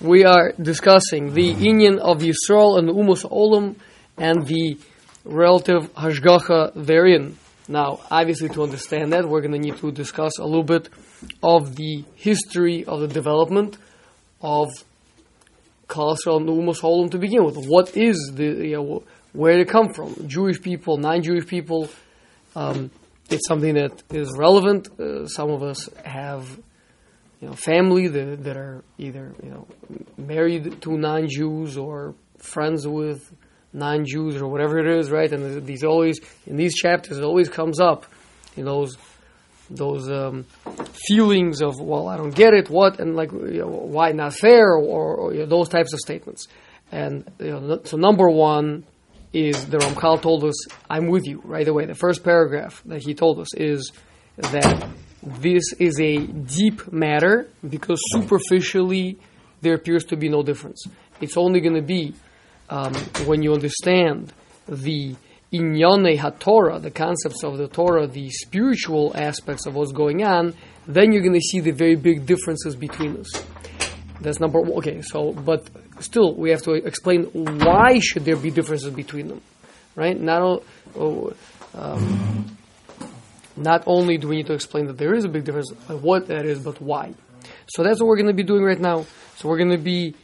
we are discussing the union of Yisrael and Umus Olam and the relative Hashgacha therein. Now, obviously, to understand that, we're going to need to discuss a little bit of the history of the development of Yisrael and Umus Olam to begin with. What is the, you know, where did it come from? Jewish people, non-Jewish people. Um, it's something that is relevant. Uh, some of us have you know, family that, that are either you know married to non-Jews or friends with non-Jews or whatever it is, right? And these always in these chapters it always comes up, you know, those those um, feelings of well, I don't get it, what, and like you know, why not fair, or, or you know, those types of statements. And you know, so number one is the Ramchal told us, "I'm with you" right away. The first paragraph that he told us is that this is a deep matter because superficially there appears to be no difference. It's only going to be um, when you understand the inyane haTorah, the concepts of the Torah, the spiritual aspects of what's going on, then you're going to see the very big differences between us. That's number one. Okay, so but still we have to explain why should there be differences between them, right? Not oh, um, not only do we need to explain that there is a big difference, what that is, but why. So that's what we're going to be doing right now. So we're going to be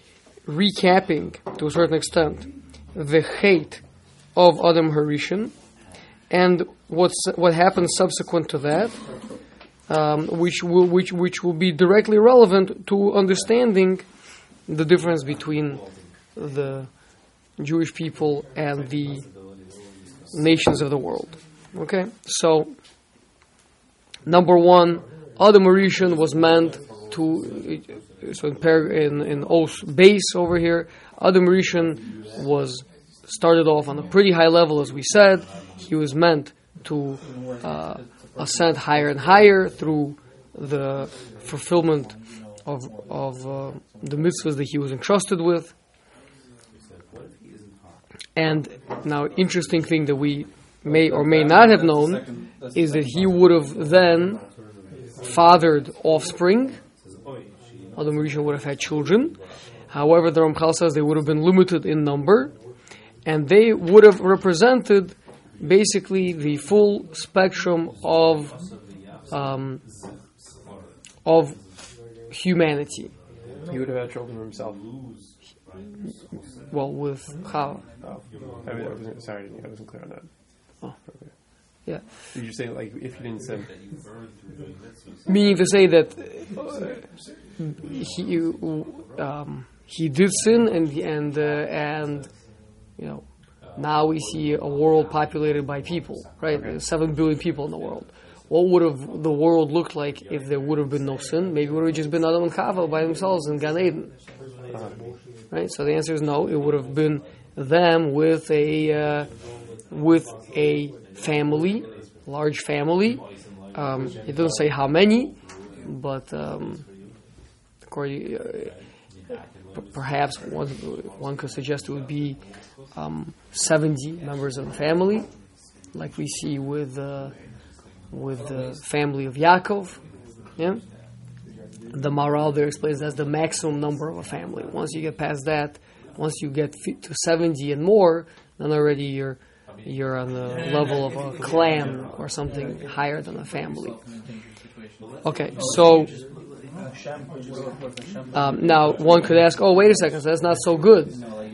recapping, to a certain extent, the Chet of Adam Harishon and what's, what happened subsequent to that, um, which, will, which, which will be directly relevant to understanding the difference between the Jewish people and the nations of the world. Okay? So, Number one, Adam Rishon was meant to, so in, in, Os base over here, Adam Rishon was started off on a pretty high level, as we said. He was meant to uh, ascend higher and higher through the fulfillment of, of uh, the mitzvahs that he was entrusted with. And now, interesting thing that we may or may not have known is that he would have then fathered offspring. Adam Rishon would have had children. However, the Ramchal says they would have been limited in number, and they would have represented basically the full spectrum of um, of humanity. He would have had children for himself. Well, with Chava. Oh, I, mean, I wasn't, sorry, I wasn't clear on that. Oh. Okay. Yeah. Did you say like if you didn't say? Meaning to say that uh, he um, he did sin and and uh, and you know now we see a world populated by people, right? Okay. Seven billion people in the world. What would have the world looked like if there would have been no sin? Maybe it would have just been Adam and Chava by themselves in Gan Eden. Uh-huh. Right? So the answer is no. It would have been them with a uh, with a family, large family. Um, it doesn't say how many, but um, according, uh, perhaps one, one could suggest it would be um, 70 members of the family, like we see with uh, with the family of Yaakov. Yeah, the Maharal there explains that's the maximum number of a family. Once you get past that, once you get to 70 and more, then already you're you're on the level of a clan or something higher than a family. Okay, so um, now one could ask, oh, wait a second, so that's not so good.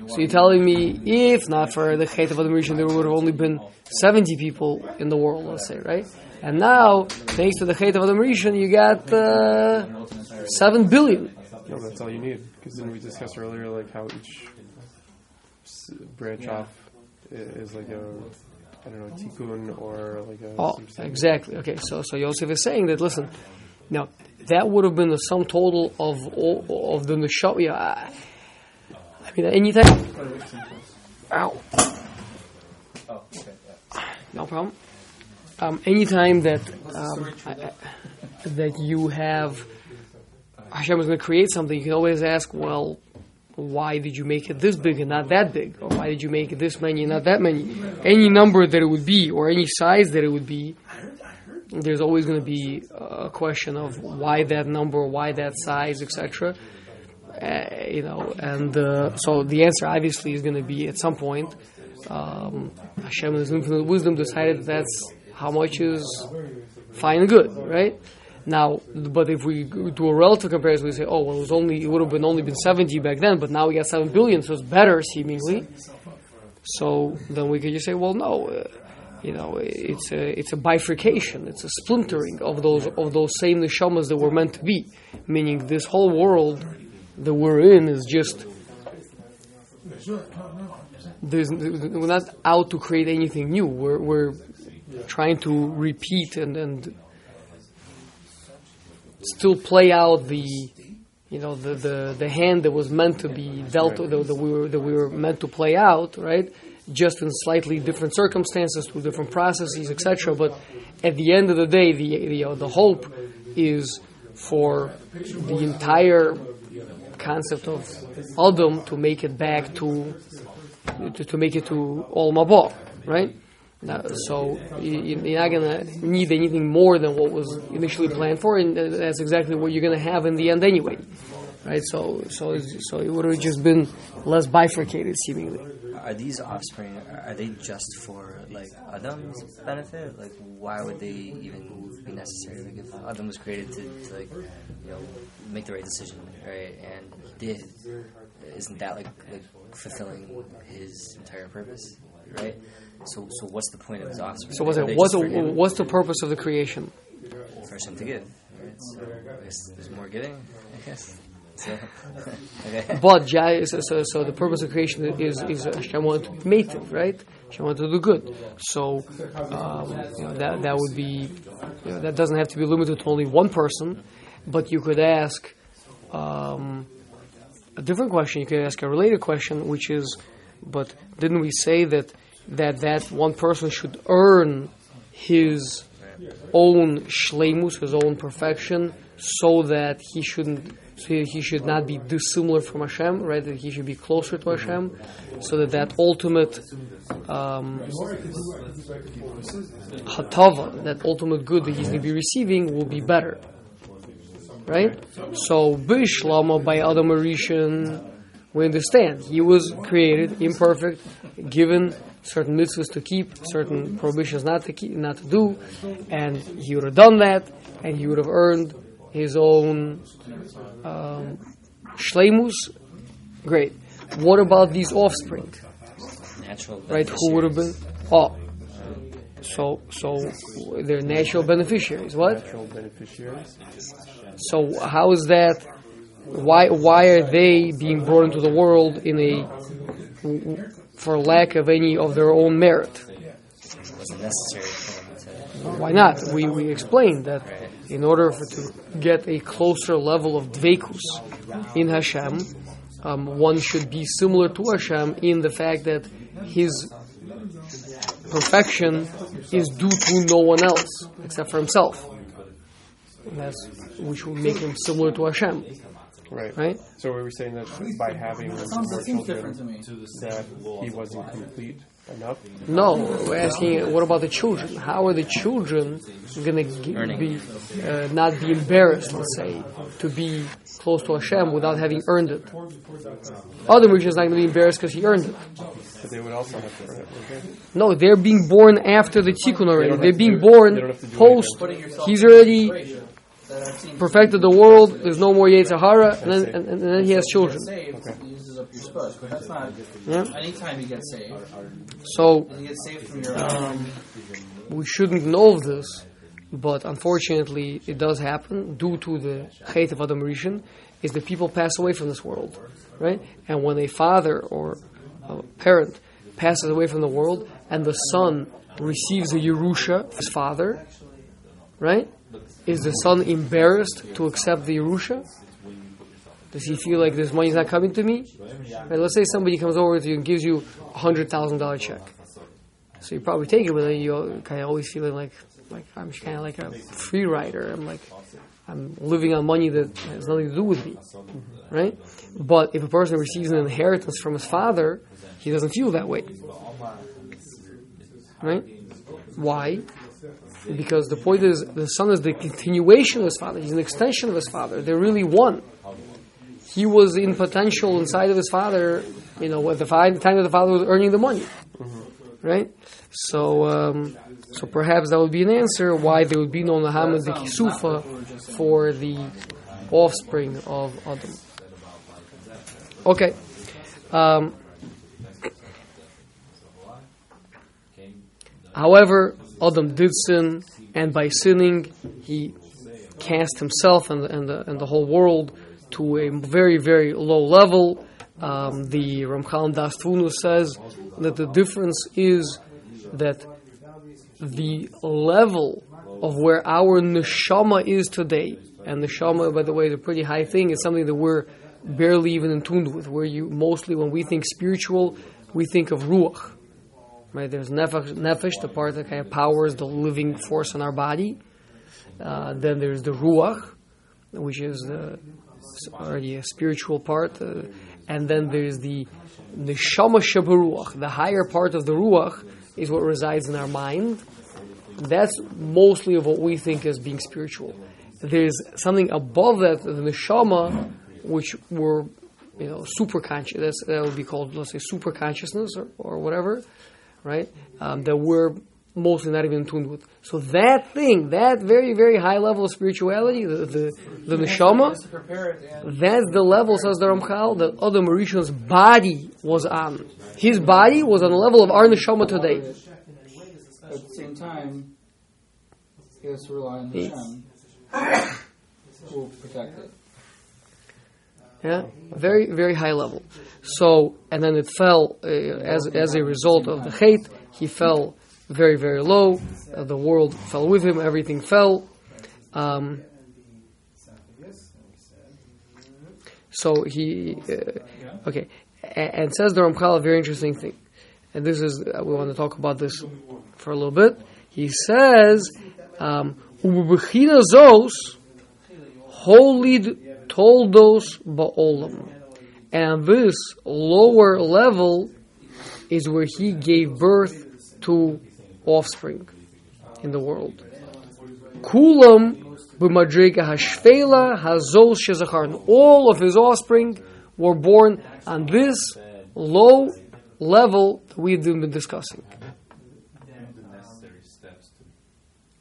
So you're telling me if not for the Chet of Adam Rishon, there would have only been 70 people in the world, let's say, right? And now, thanks to the Chet of Adam Rishon, you got uh, 7 billion. No, that's all you need. Because then we discussed earlier, like how each branch off is like a I don't know tikkun or like a. Oh, exactly. Okay, so so Yosef is saying that. Listen, now that would have been the sum total of all of the neshama. Yeah, I, I mean, anytime. Ow. Oh, okay. No problem. Um, anytime that um, I, that you have Hashem is going to create something, you can always ask, well, why did you make it this big and not that big? Or why did you make it this many and not that many? Any number that it would be, or any size that it would be, there's always going to be a question of why that number, why that size, etc. Uh, you know, and uh, so the answer obviously is going to be at some point. Um, Hashem in His infinite wisdom decided that that's how much is fine and good, right? Now, but if we do a relative comparison, we say, oh, well, it was only it would have been only been seventy back then, but now we got seven billion, so it's better seemingly. So then we could just say, well, no, uh, you know, it's a it's a bifurcation, it's a splintering of those of those same neshamas that were meant to be, meaning this whole world that we're in is just. There's, we're not out to create anything new. We're, we're trying to repeat and, and still play out the you know the, the, the hand that was meant to be dealt that, that we were that we were meant to play out right? Just in slightly different circumstances through different processes etc but at the end of the day the the, uh, the hope is for the entire concept of Adam to make it back to to, to make it to Olam Haba, right now, so you, you're not going to need anything more than what was initially planned for, and uh, that's exactly what you're going to have in the end anyway, right? So, so, so it would have just been less bifurcated, seemingly. Are these offspring? Are they just for like Adam's benefit? Like, why would they even be necessary? Like, if Adam was created to, to like, you know, make the right decision, right, and did, isn't that like like fulfilling his entire purpose, right? So, so what's the point of his offspring? So what's, Are it, what's, the, what's the purpose of the creation? for him to give? Right? So, there's more giving, I guess. So, okay. But so, so, so the purpose of creation is is Hashem wanted to mative, right? Hashem wanted to do good. So um, you know, that that would be you know, that doesn't have to be limited to only one person, but you could ask um, a different question. You could ask a related question, which is, but didn't we say that that that one person should earn his own shlemus, his own perfection, so that he shouldn't, so he should not be dissimilar from Hashem, right? That he should be closer to Hashem, so that that ultimate um, hatava, that ultimate good that he's going to be receiving, will be better, right? So Bishlama by Adam Harishon, we understand he was created imperfect, given certain mitzvahs to keep, certain prohibitions not to keep, not to do, and he would have done that, and he would have earned his own um, shleimus. Great. What about these offspring? Natural Right? Who would have been? Oh, so so they're natural beneficiaries. What? Natural beneficiaries. So how is that? Why why are they being brought into the world in a for lack of any of their own merit? Why not? We we explained that in order for, to get a closer level of dvekus in Hashem, um, one should be similar to Hashem in the fact that his perfection is due to no one else except for himself. And that's which will make him similar to Hashem, Right. right? So we were saying that by having more That seems different to children, me. that he wasn't complete enough. No, we're asking what about the children? How are the children going to Earning. be uh, not be embarrassed, let's say, to be close to Hashem without having earned it? Adam Rishon is not going to be embarrassed because he earned it. But they would also have to earn it. wouldn't? No, they're being born after the tikkun already. don't They're being born they don't have to do post. He's already situation that I've seen perfected the world. There's no more Yetzer Hara, and then and, and then he has children. saved, he uses up your spush, but that's not. Yeah. Anytime you get saved, So you get saved from your own. Um, we shouldn't know of this, but unfortunately, it does happen due to the Chet of Adam Rishon, is that people pass away from this world, right? And when a father or a parent passes away from the world, and the son receives a Yerusha, his father, right? Is the son embarrassed to accept the Yerusha? Does he feel like this money's not coming to me? Right, let's say somebody comes over to you and gives you a hundred thousand dollar check. So you probably take it, but then you kind of always feeling like, like I'm kind of like a free rider. I'm like, I'm living on money that has nothing to do with me, right? But if a person receives an inheritance from his father, he doesn't feel that way, right? Why? Because the point is, the son is the continuation of his father. He's an extension of his father. They're really one. he was in potential inside of his father, you know, at the time that the father was earning the money, right? So, um, so perhaps that would be an answer why there would be no Nahama D'Kisufa for the offspring of Adam. Okay. Um, however, Adam did sin, and by sinning, he cast himself and the, and the, and the whole world to a very, very low level. Um, the Ramchal Daas Tevunos says that the difference is that the level of where our neshama is today, and neshama, by the way, is a pretty high thing. It's something that we're barely even in tune with. Where you mostly, when we think spiritual, we think of ruach. Right? There's nefesh, nefesh, the part that kind of powers the living force in our body. Uh, then there's the ruach, which is the already a spiritual part, uh, and then there's the neshama shabaruach, the higher part of the ruach is what resides in our mind. That's mostly of what we think as being spiritual. There's something above that, the neshama, which we're, you know, super conscious. That would be called, let's say, super consciousness or, or whatever, right? Um, that we're mostly not even tuned with. So that thing, that very, very high level of spirituality, the the, the neshama, Just to prepare it and that's the level, says the Ramchal, that Adam Harishon's body was on. His body was on the level of our neshama today. At the same time, he has to rely on. Hashem who will protect it. Yeah, very, very high level. So, and then it fell uh, as as a result of the Chet. He fell very, very low. Uh, the world fell with him. Everything fell. Um, so he, uh, okay, A- and says the Ramchal a very interesting thing, and this is uh, we want to talk about this for a little bit. He says, um, "Ubechina holid toldos ba'olam," and this lower level is where he gave birth to offspring in the world. Kulam b'madrega hashfela hazos shezacharn. All of his offspring were born on this low level that we've been discussing.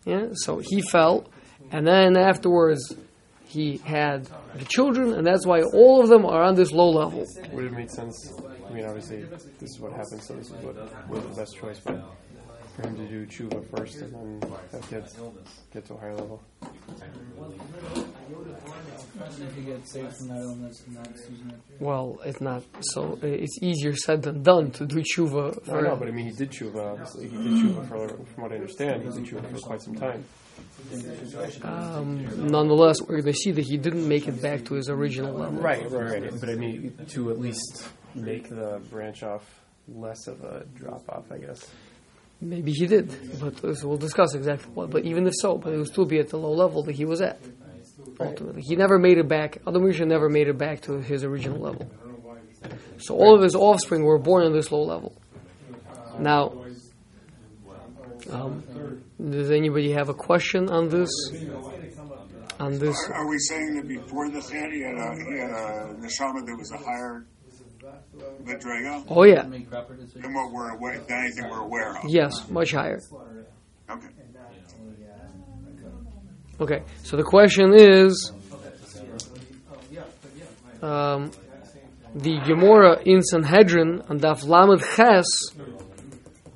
Yeah, so he fell, and then afterwards he had the children, and that's why all of them are on this low level. Would it make sense? I mean, obviously, this is what happened, so this is what was the best choice. But for him to do tshuva first and then have kids get to a higher level. Imagine if you get saved from that illness and not using it. Well, it's not so. It's easier said than done to do tshuva. I know, but I mean, he did tshuva. Obviously, he did tshuva for, from what I understand, he did tshuva for quite some time. Um, nonetheless, we're going to see that he didn't make it back to his original level. Right, right, right. But I mean, to at least make the branch off less of a drop off, I guess. Maybe he did, but uh, so we'll discuss exactly what. But even if so, but it would still be at the low level that he was at. Ultimately, he never made it back. Adam Rishon never made it back to his original level. So all of his offspring were born on this low level. Now, um, does anybody have a question on this? On this? Are we saying that before this had he had a he had a neshama that was a higher Oh yeah, Make proper decisions. than what we're aware than anything we're aware of? yes, much higher. Okay. Okay, so the question is, um, the Gemara in Sanhedrin on Daf Lamed Ches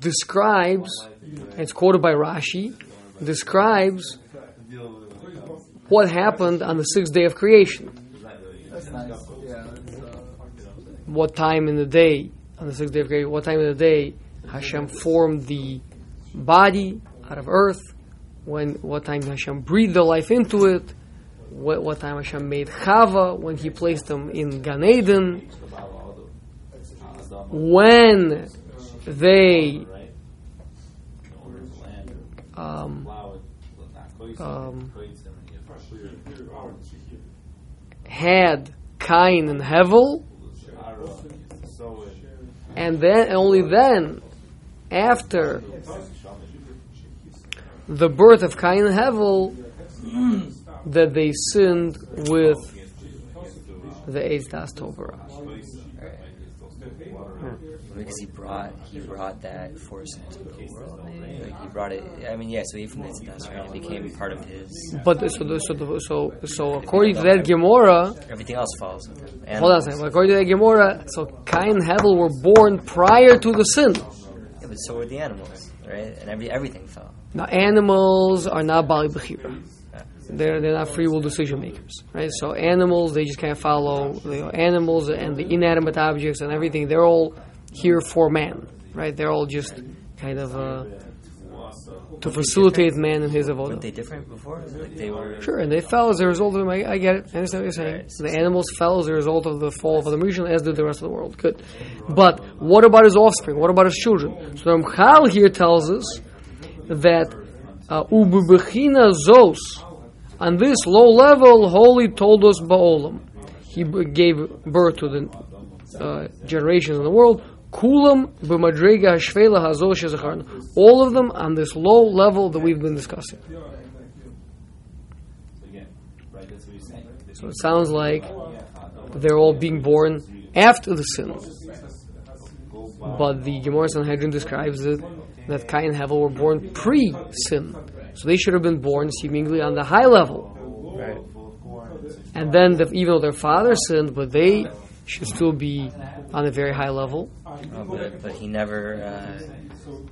describes, it's quoted by Rashi, describes what happened on the sixth day of creation. Nice. Yeah. What time in the day, on the sixth day of creation, what time in the day Hashem formed the body out of earth, when what time Hashem breathed the life into it, what, what time Hashem made Chava, when He placed them in Gan Eden, when they um, um, had Cain and Hevel, and then only then, after the birth of Cain and Hevel, that they sinned with the Das Tovara. Because he brought he brought that force into the world. Like he brought it. I mean, yeah. So he from the? It became part of his. But so the, so the, so so according to that Gemara, Everything else him. hold on a second. According to that Gemara, so Cain and Hevel were born prior to the sin. Yeah, but so were the animals, right? And every everything fell. Now animals are not Bali Bechira. They're they're not free will decision makers, right? So animals they just can't follow. You know, animals and the inanimate objects and everything they're all here for man, right? They're all just kind of uh, to facilitate man and his avodah. they different before? Like they were. Sure, and they fell as a result of. I, I get it. I understand what you're saying. Right. The animals fell as a result of the fall of Adam Rishon, as did the rest of the world. Good, but what about his offspring? What about his children? So Ramchal here tells us that uh, ubebechina zos on this low level, holid toldos ba'olam. He b- gave birth to the uh, generations in the world. Kulam b'madrega hashvela shezacharna. All of them on this low level that we've been discussing. So it sounds like they're all being born after the sin. But the Gemara Sanhedrin describes it that Cain and Hevel were born pre-sin. So they should have been born seemingly on the high level. Right. And then, the, even though their father sinned, but they should still be on a very high level. Oh, but, but he never uh,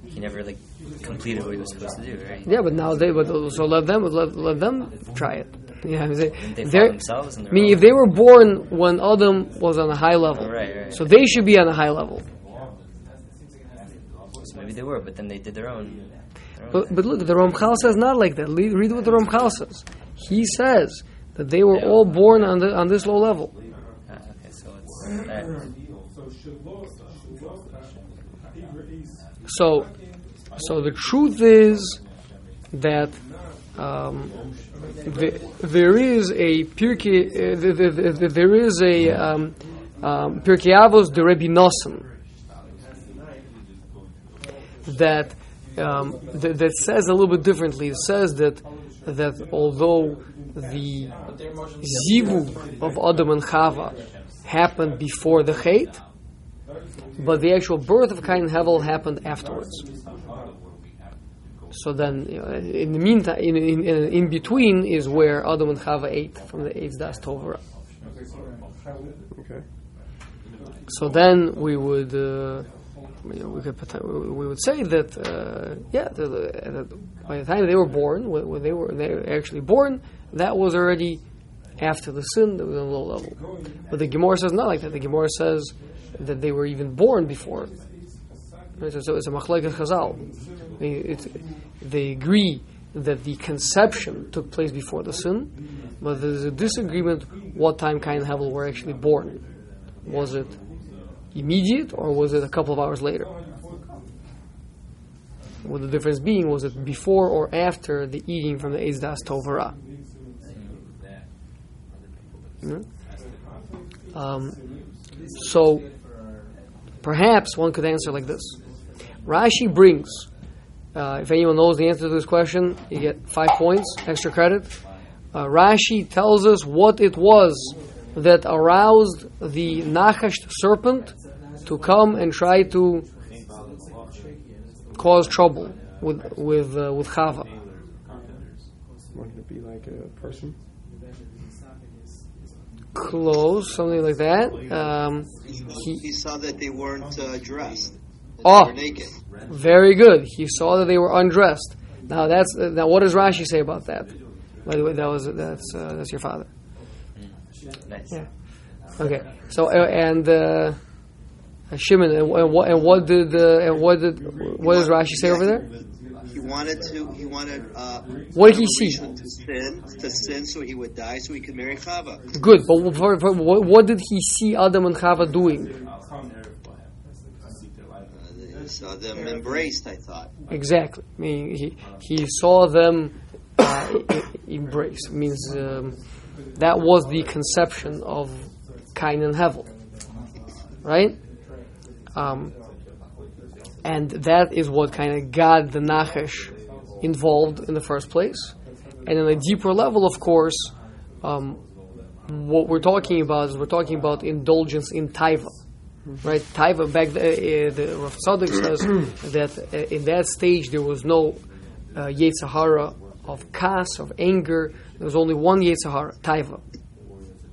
he never like completed what he was supposed to do, right? Yeah, but now they, but so let them, let, let them try it. Yeah, they, They they're- themselves I mean, own- if they were born when Adam was on a high level, Right, right. so they should be on a high level. So maybe they were, but then they did their own. Their own But, but look, the Ramchal says not like that. Read, read what the Ramchal says. He says that they were all born on the, on this low level. So. So, the truth is that um, the, there is a Pirkei, uh, the, the, the, there is a um, um, Pirkei Avos de Rebbe Nosson that, um, that that says a little bit differently. It says that that although the zivug of Adam and Chava happened before the Chait, but the actual birth of Cain and Hevel happened afterwards. So then, in the meantime, in, in, in, between is where Adam and Chava ate from the Eitz Das Tovara. Okay. So then we would, uh, you know, we could we would say that uh, yeah, the, the, the, by the time they were born, when, when they were they were actually born, that was already after the sin that was on a low level. But the Gemara says not like that. The Gemara says that they were even born before. So, it's a machlekes chazal. They, it's, they agree that the conception took place before the sin, but there's a disagreement what time Cain and Hevel were actually born. Was it immediate or was it a couple of hours later? With the difference being, was it before or after the eating from the Eitz Das Tovara? Um, so, perhaps one could answer like this. Rashi brings, uh, if anyone knows the answer to this question, you get five points, extra credit. Uh, Rashi tells us what it was that aroused the Nachash serpent to come and try to cause trouble with with uh, with Chava. Wanted to be like a person. Close, something like that. Um, He, he saw that they weren't uh, dressed. That Oh. They were naked. very good. He saw that they were undressed. Now that's uh, now. What does Rashi say about that? By the way, that was that's uh, that's your father. Nice. Yeah. Okay. So uh, and uh, Shimon and, and what and what did uh, and what did what does Rashi say over there? He wanted to. He wanted. Uh, What did he see? To sin, to sin, so he would die, so he could marry Chava. Good, but for, for, what, what did he see Adam and Chava doing? Uh, he saw them embraced. I thought. Exactly. I mean, he he saw them uh, embrace. Means um, that was the conception of Cain and Hevel, right? Um, and that is what kind of got the Nachash involved in the first place. And on a deeper level, of course, um, what we're talking about is we're talking about indulgence in taiva, right? Taiva back the, uh, the Rav Tzadok says that uh, in that stage there was no uh, Yetzer Hara of kas of anger. There was only one Yetzer Hara, taiva,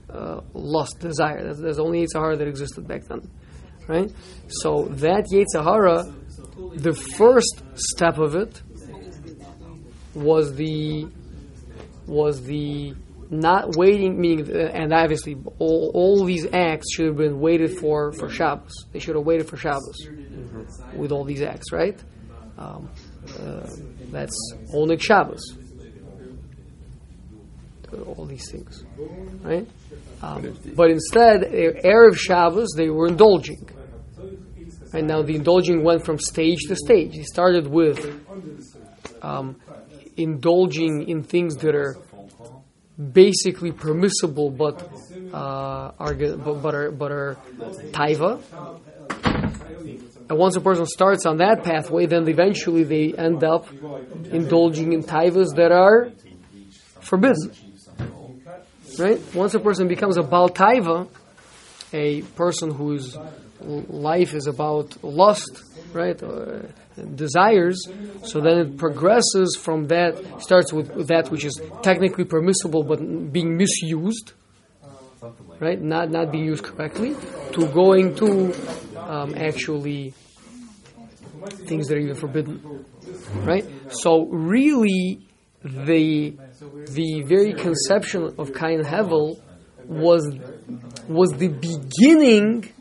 uh, lust, desire. There's, there's only Yetzer Hara that existed back then, right? So that Yetzer Hara, the first step of it was the was the not waiting, meaning, uh, and obviously all, all these acts should have been waited for for Shabbos. They should have waited for Shabbos with all these acts, right? Um, uh, that's only Shabbos. All these things, right? Um, but instead, erev Shabbos, they were indulging. And now the indulging went from stage to stage. He started with um, indulging in things that are basically permissible, but uh, are but, are but are taiva. And once a person starts on that pathway, then eventually they end up indulging in taivas that are forbidden. Right? Once a person becomes a bal taiva, a person whose l- life is about lust, right, uh, desires, so then it progresses from that, starts with that which is technically permissible but being misused, right, not not being used correctly, to going to um, actually things that are even forbidden, right? So really, the the very conception of Cain Hevel was was the beginning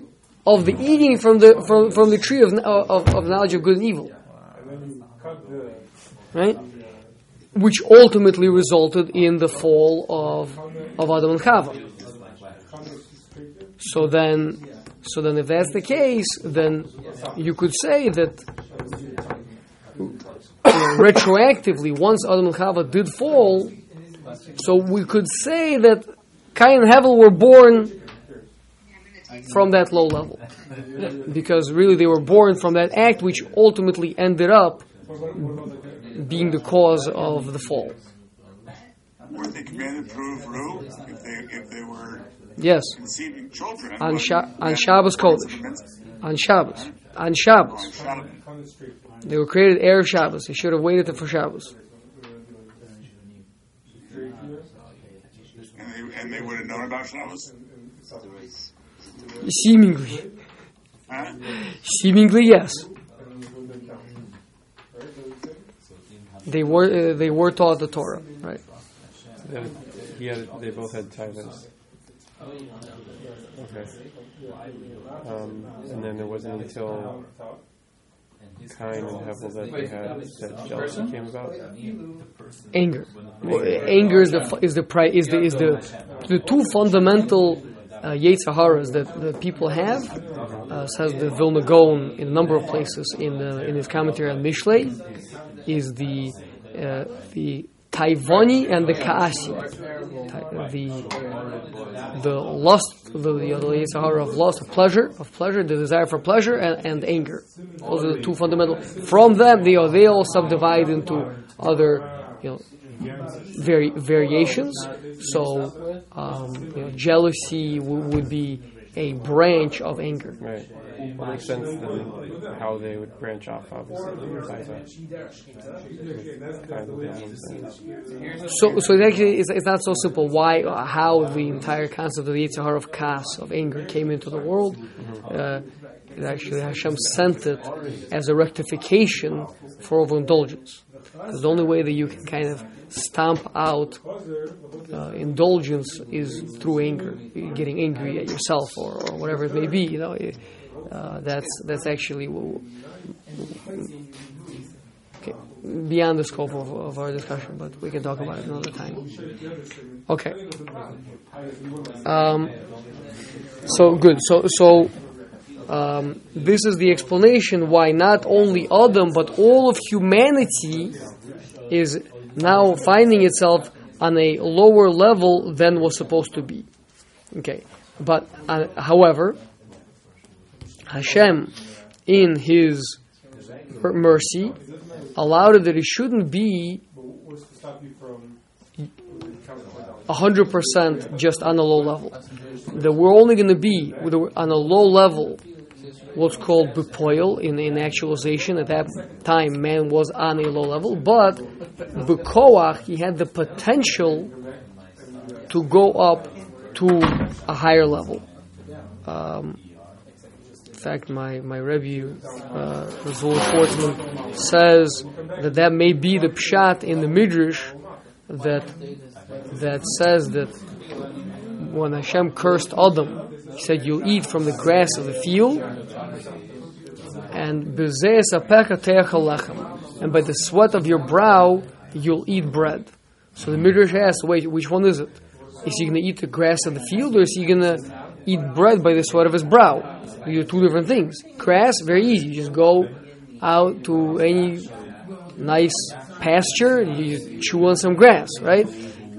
of the eating from the from, from the tree of, of of knowledge of good and evil, right? Which ultimately resulted in the fall of of Adam and Chava. So then, so then, if that's the case, then you could say that retroactively, once Adam and Chava did fall, so we could say that Cain and Hevel were born from that low level. Because really they were born from that act which ultimately ended up being the cause of the fall. Weren't they commanded to prove Ru if they if they were Yes, conceiving children? on, Sha- on Shabbos according Kodesh. On Shabbos. On Shabbos. Shabbos. They were created Erev Shabbos. They should have waited for Shabbos. And they, and they would have known about Shabbos? Seemingly. Huh? Seemingly, yes. They were uh, they were taught the Torah, right? They, he had, they both had taivas. Okay. Um, and then it wasn't until Cain and Hevel that they had that jealousy came about. Anger. Well, Anger is the is the pri- is the is the the two fundamental uh, Yetzaharas that, that people have. Uh, says the Vilna Gaon in a number of places in the, in his commentary on Mishlei is the uh, the Taivani and the Kaasi. The the lust, the, the, the of lust, of pleasure, of pleasure, the desire for pleasure, and, and anger. Those are the two fundamental. From them, they, are, they all subdivide into other, you know, vari- variations. So, um, you know, jealousy w- would be a branch of anger. Right. Well, makes sense then how they would branch off, obviously. from of the So, so it actually, it's, it's not so simple. Why, how the entire concept of the Yitzhar of kas, of anger, came into the world. Uh, it actually, Hashem sent it as a rectification for overindulgence. The only way that you can kind of stamp out uh, indulgence is through anger, getting angry at yourself or, or whatever it may be. You know, uh, that's that's actually okay, beyond the scope of, of our discussion, but we can talk about it another time. Okay. Um, so good. So so um, this is the explanation why not only Adam but all of humanity is now finding itself on a lower level than was supposed to be. Okay, but uh, however, Hashem, in His mer- mercy, allowed it that it shouldn't be 100% just on a low level. That we're only going to be on a low level what's called b'poel in, in actualization. At that time, man was on a low level, but bekoach, he had the potential to go up to a higher level. Um, in fact, my my Rebbe, uh, says that that may be the pshat in the midrash that that says that when Hashem cursed Adam, He said, "You'll eat from the grass of the field." And and by the sweat of your brow you'll eat bread. So the midrash asks, "Wait, which one is it? Is he going to eat the grass of the field, or is he going to eat bread by the sweat of his brow?" These are two different things. Grass, very easy. You just go out to any nice pasture, and you chew on some grass, right?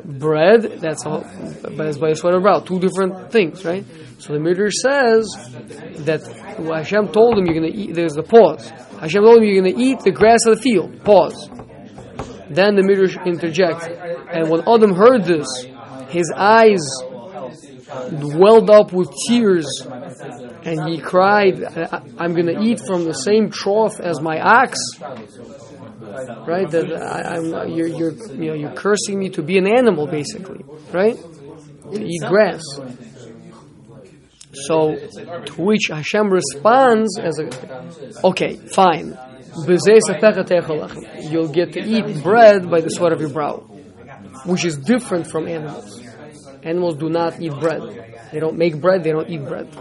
Bread, that's all, but it's by of brow. Two different things, right? So the Midrash says that Hashem told him you're going to eat, there's the pause. Hashem told him you're going to eat the grass of the field. Pause. Then the Midrash interjects. And when Adam heard this, his eyes welled up with tears and he cried, "I- I'm going to eat from the same trough as my ox. Right? That I, I'm, you're, you're, you know, you're cursing me to be an animal, basically. Right? To eat grass. So, to which Hashem responds as a, okay, fine. B'zeias apecha te'echel lechem. You'll get to eat bread by the sweat of your brow, which is different from animals. Animals do not eat bread. They don't make bread, they don't eat bread.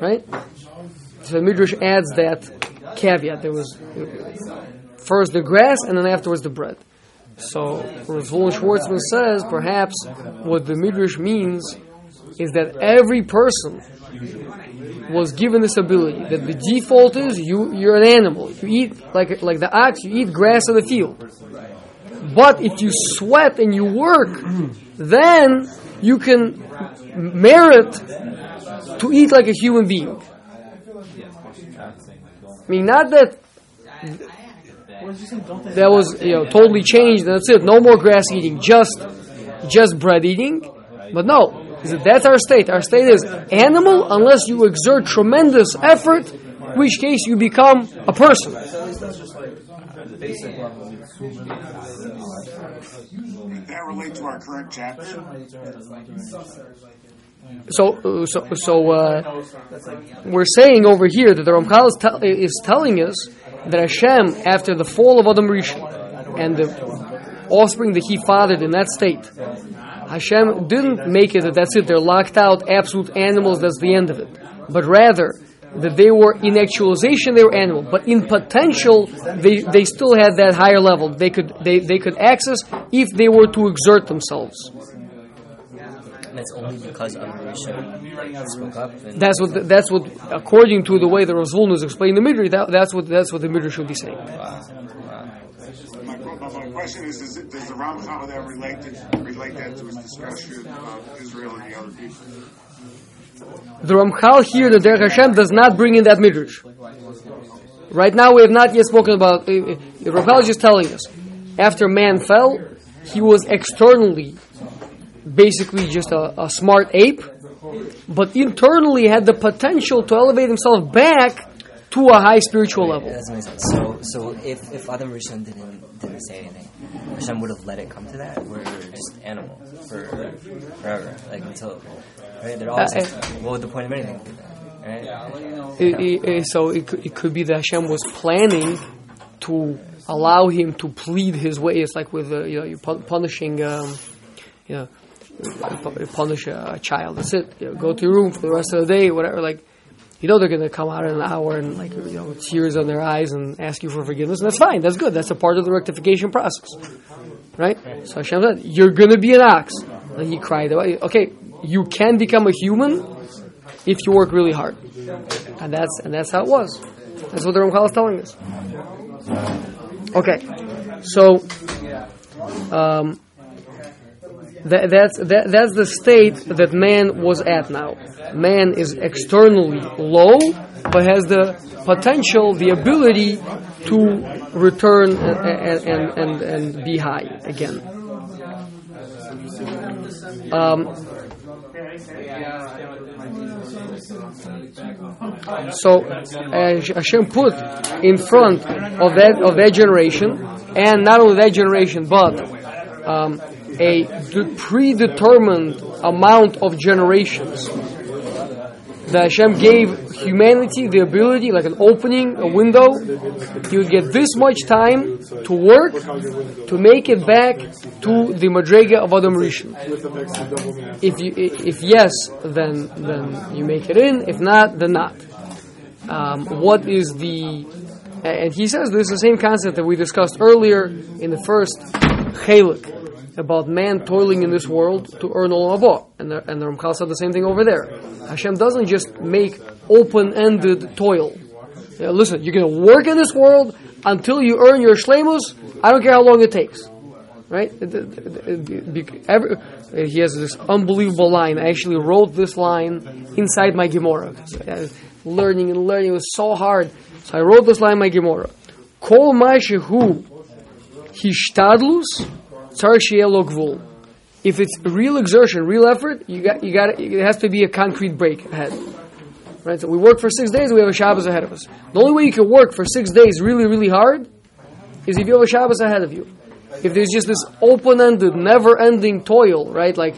Right? So Midrash adds that caveat. There was first the grass and then afterwards the bread. So Ravon Schwartzman says perhaps what the Midrash means is that every person was given this ability. That the default is you you're an animal. You eat like like the ox, you eat grass of the field. But if you sweat and you work, then you can merit to eat like a human being. I mean, not that that was you know totally changed. and That's it. No more grass eating, just just bread eating. But no, is that that's our state. Our state is animal unless you exert tremendous effort, in which case you become a person. That relate to our current chapter? So, uh, so, so uh, we're saying over here that the Ramchal is, tell is telling us that Hashem, after the fall of Adam Rishon and the offspring that he fathered in that state, Hashem didn't make it that that's it. They're locked out, absolute animals. That's the end of it. But rather that they were in actualization they were animal, but in potential they, they still had that higher level. They could they, they could access if they were to exert themselves. And it's only because Amarisha spoke up. And That's what. The, that's what. According to the way the Razvuln is explaining the Midrash, that, that's what. That's what the Midrash should be saying. My, my, my question is, is it, does the Ramchal that relate, to, relate that to his discussion about Israel and the other people? The Ramchal here, the Derech Hashem, does not bring in that Midrash. Right now, we have not yet spoken about. Uh, uh, the Ramchal is just telling us. After man fell, he was externally, basically just a, a smart ape, but internally had the potential to elevate himself back to a high spiritual level. That doesn't sense. So, so if, if Adam Rishon didn't didn't say anything, Hashem would have let it come to that. We're just animals for forever, like until right. They're always. Uh, what would the point of anything? Right? It- it- it- so it, could- it could be that Hashem was planning to allow him to plead his way. It's like with uh, you know you're punishing um, you know pu- punish a, a child. That's it. You know, go to your room for the rest of the day, whatever. Like you know they're going to come out in an hour and like you know tears on their eyes and ask you for forgiveness. And that's fine. That's good. That's a part of the rectification process, right? So Hashem said, "You're going to be an ox." And he cried, "Okay, you can become a human." if you work really hard. And that's and that's how it was. That's what the Ramchal is telling us. Okay, so um, that, that's that, that's the state that man was at now. Man is externally low, but has the potential, the ability to return and and, and, and be high again. Um, so uh, Hashem put in front of that of that generation, and not only that generation, but um, a de- predetermined amount of generations that Hashem gave humanity the ability, like an opening, a window. You get this much time to work to make it back to the Madrega of Adam Rishon. If you, if yes, then then you make it in. If not, then not. Um, what is the and he says this is the same concept that we discussed earlier in the first chalik about man toiling in this world to earn olam haba, and the, and the Ramchal said the same thing over there. Hashem doesn't just make open-ended toil. Yeah, listen, you're going to work in this world until you earn your shlemus. I don't care how long it takes. Right? Every- he has this unbelievable line. I actually wrote this line inside my Gemara. Learning and learning. Was so hard. So I wrote this line in my Gemara. Kol ma shehu hishtadlus gvul. If it's real exertion, real effort, you got, you got, it has to be a concrete break ahead. Right? So we work for six days, we have a Shabbos ahead of us. The only way you can work for six days really, really hard is if you have a Shabbos ahead of you. If there's just this open-ended, never-ending toil, right? Like,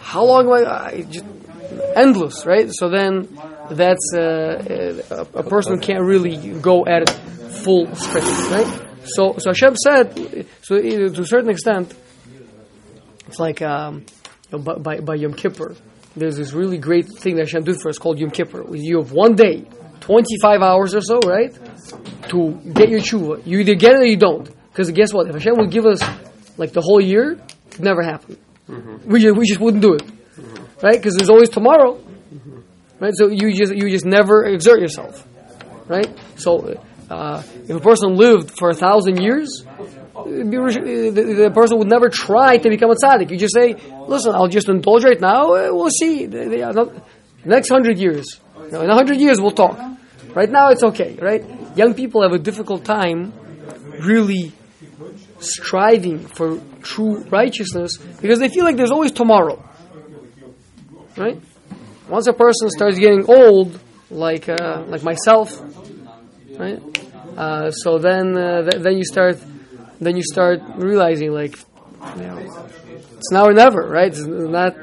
how long am I? I just, endless, right? So then, that's uh, a, a person can't really go at it full strength, right? So, so Hashem said, so uh, to a certain extent, it's like um, you know, by, by, Yom Kippur. There's this really great thing that Hashem did for us called Yom Kippur. You have one day, 25 hours or so, right? To get your tshuva. You either get it or you don't. Because guess what? If Hashem would give us like the whole year, it would never happen. We, just, we just wouldn't do it. Right? Because there's always tomorrow. Right? So you just, you just never exert yourself. Right? So uh, if a person lived for a thousand years, the, person would never try to become a tzaddik. You just say, listen, I'll just indulge right now. uh, We'll see. The, uh, next hundred years. In a hundred years, we'll talk. Right now, it's okay. Right? Young people have a difficult time really striving for true righteousness because they feel like there's always tomorrow. Right? Once a person starts getting old, like uh, like myself, right? Uh, so then uh, th- then you start then you start realizing like you know it's now or never, right? It's not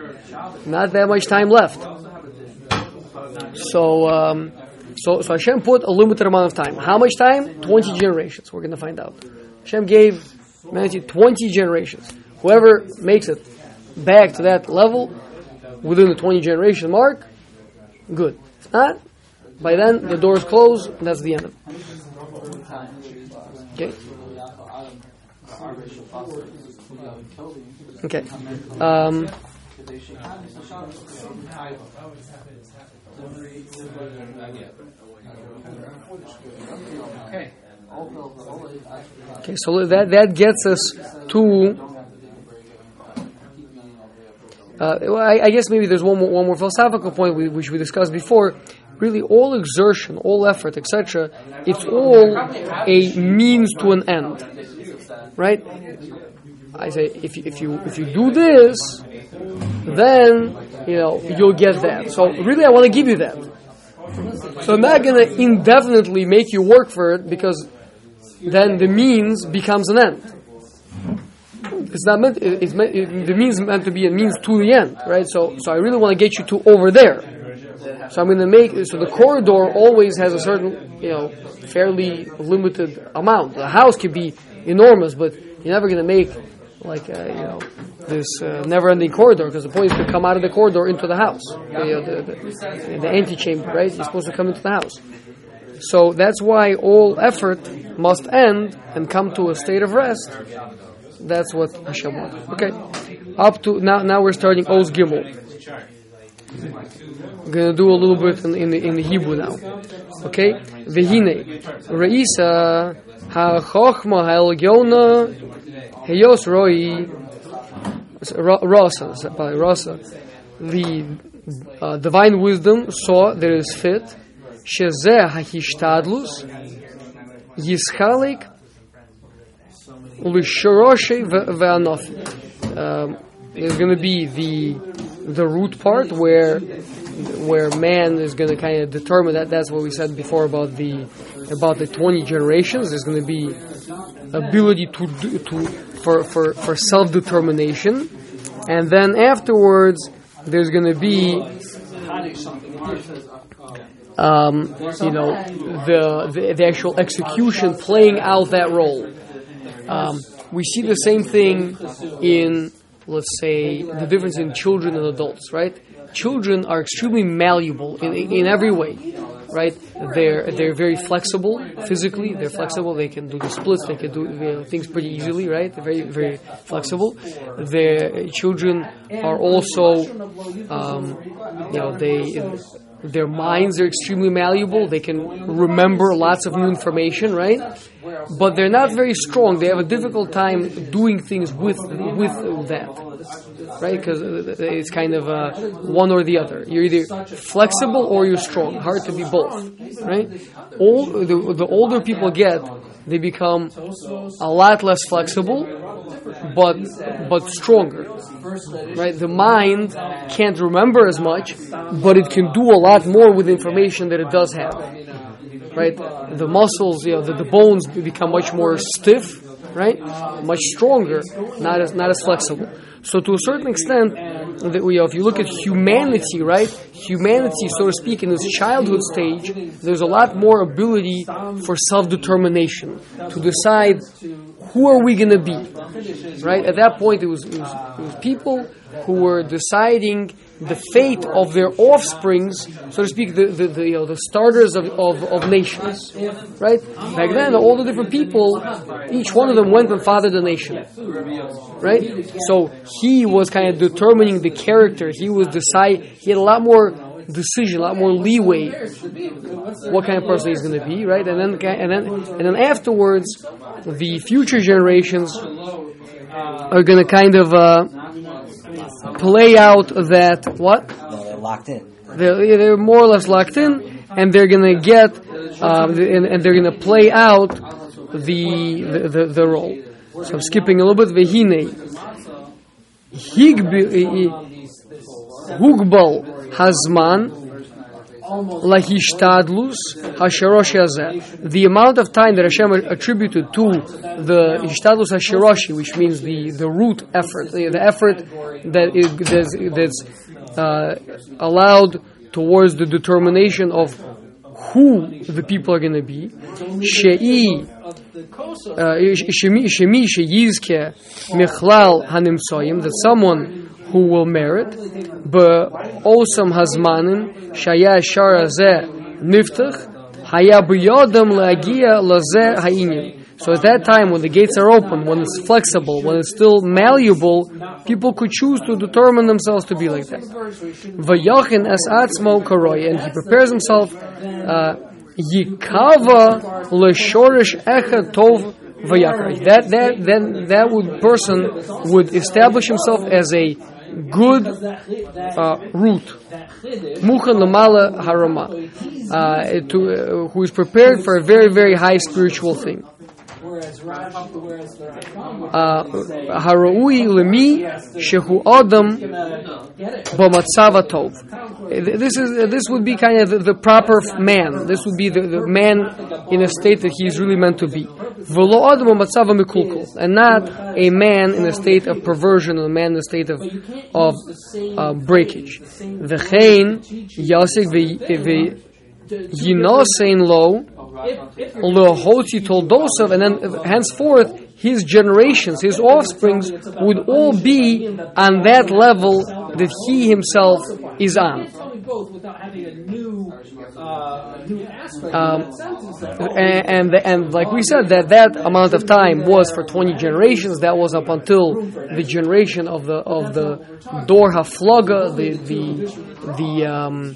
not that much time left. So um, so so Hashem put a limited amount of time. How much time? Twenty generations. We're going to find out. Hashem gave humanity twenty generations. Whoever makes it back to that level within the twenty generation mark, good. If not, by then the doors close and that's the end of it. Okay. Okay. Um, okay, so that that gets us to. Uh, I, I guess maybe there's one more, one more philosophical point we, which we discussed before. Really, all exertion, all effort, etc., it's all a means to an end, right? I say if you, if you if you do this, then you know you'll get that. So really, I want to give you that. So I'm not going to indefinitely make you work for it because then the means becomes an end. It's not meant. It's meant. It, the means meant to be a means to the end, right? So so I really want to get you to over there. So I'm going to make so the corridor always has a certain you know fairly limited amount. The house could be enormous, but you're never going to make like uh, you know this uh, never-ending corridor because the point is to come out of the corridor into the house, the, the, the, the antechamber, right? You're supposed to come into the house. So that's why all effort must end and come to a state of rest. That's what Hashem wants. Okay, up to now. Now we're starting Os Gimel. We're gonna do a little bit in, in in the Hebrew now. Okay, Vehine Reisa Ha Chochma Ha'Elyona Heyos Roi Rasa Rasa. The uh, divine wisdom saw it is fit. Shezeh HaHishtadlus Yischalik Ulishoroshi Ve'anofi. Um, there's going to be the the root part where where man is going to kind of determine that. That's what we said before about the about the 20 generations. There's going to be ability to to for for for self determination, and then afterwards there's going to be um, you know the, the the actual execution playing out that role. Um, we see the same thing in let's say the difference in children and adults, right? Children are extremely malleable in, in every way, right? They're they're very flexible physically. They're flexible. They can do the splits. They can do you know, things pretty easily, right? They're very very flexible. Their children are also, um, you know, they their minds are extremely malleable. They can remember lots of new information, right? But they're not very strong. They have a difficult time doing things with with that, right? Because it's kind of uh, one or the other. You're either flexible or you're strong. Hard to be both, right? All the, the older people get, they become a lot less flexible, but but stronger. Right? The mind can't remember as much, but it can do a lot more with information that it does have. Right? The muscles, you know, the, the bones become much more stiff, right? Much stronger, not as not as flexible. So to a certain extent, that we, if you look at humanity, right? Humanity, so to speak, in its childhood stage, there's a lot more ability for self-determination to decide who are we going to be, right? At that point, it was, it was, it was people who were deciding the fate of their offsprings, so to speak, the, the, the, you know, the starters of, of, of nations. Right? Back then, all the different people, each one of them went and fathered a nation. Right? So he was kind of determining the character. He was decide. He had a lot more decision, a lot more leeway. What kind of person he's going to be, right? And then, and then, and then afterwards, the future generations are going to kind of uh, play out that what? No, they're locked in. They're, they're more or less locked in, and they're going to get, uh, and, and they're going to play out the the, the, the role. So I'm skipping a little bit. Vehine hugbal hazman The amount of time that Hashem attributed to the hishtadlus hasharoshi, which means the, the root effort, the, the effort that is that's, that's uh, allowed towards the determination of who the people are going to be. Shei shemi sheyizke michlal hanimsoyim that someone who will merit. Osam hazmanim shaya shara ze niftach haya b'yodam leagia laze ha'inim. So at that time, when the gates are open, when it's flexible, when it's still malleable, people could choose to determine themselves to be like that. Vayachin es atzmo karoy, and he prepares himself. Uh, yikava leshorish echad tov vayakar. That that then that would person would establish himself as a good uh, root. Muchan lamala harama, uh, to, uh, who is prepared for a very very high spiritual thing. Haraui lemi shehu adam b'matzav tov. This is this would be kind of the, the proper man. This would be the, the, man in a state that he is really meant to be. V'lo adam b'matzav mikulkul, and not a man in a state of perversion, or a man in a state of of uh, breakage. V'chein yasik v'yinosein lo Lohoti Toldosov, and then henceforth his generations, his offsprings, would all be on that level that he himself is on. Um, and, and like we said, that that amount of time was for twenty generations. That was up until the generation of the of the Dor Haflaga, the the the um,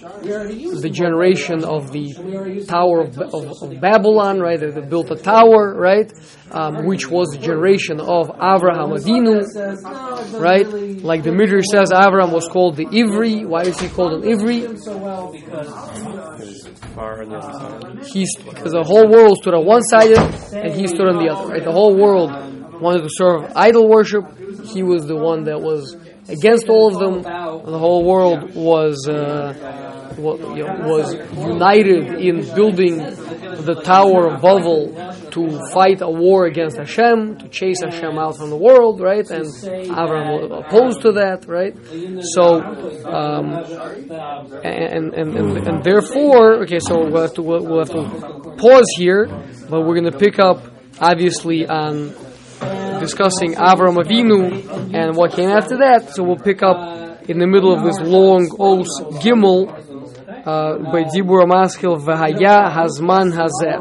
the generation of the Tower of, of, of Babylon, right? They, they built a tower, right? Um, which was the generation of Avraham Avinu, right? Like the Midrash says, Avraham was called the Ivri. Why is he called an Ivri? Far. He's because the whole world stood on one side and he stood on the other. Right? The whole world wanted to serve idol worship. He was the one that was against all of them. The whole world was uh, was united in building the Tower of Babel to fight a war against Hashem, to chase Hashem out from the world, right? And Abraham was opposed to that, right? So, um, and, and, and, and therefore, okay, so we'll have to we'll, have to pause here, but we're going to pick up obviously on discussing Avram Avinu and what came after that. So we'll pick up in the middle of this long Os Gimel uh, by Dibur Maskil Vahaya Hazman Hazeh.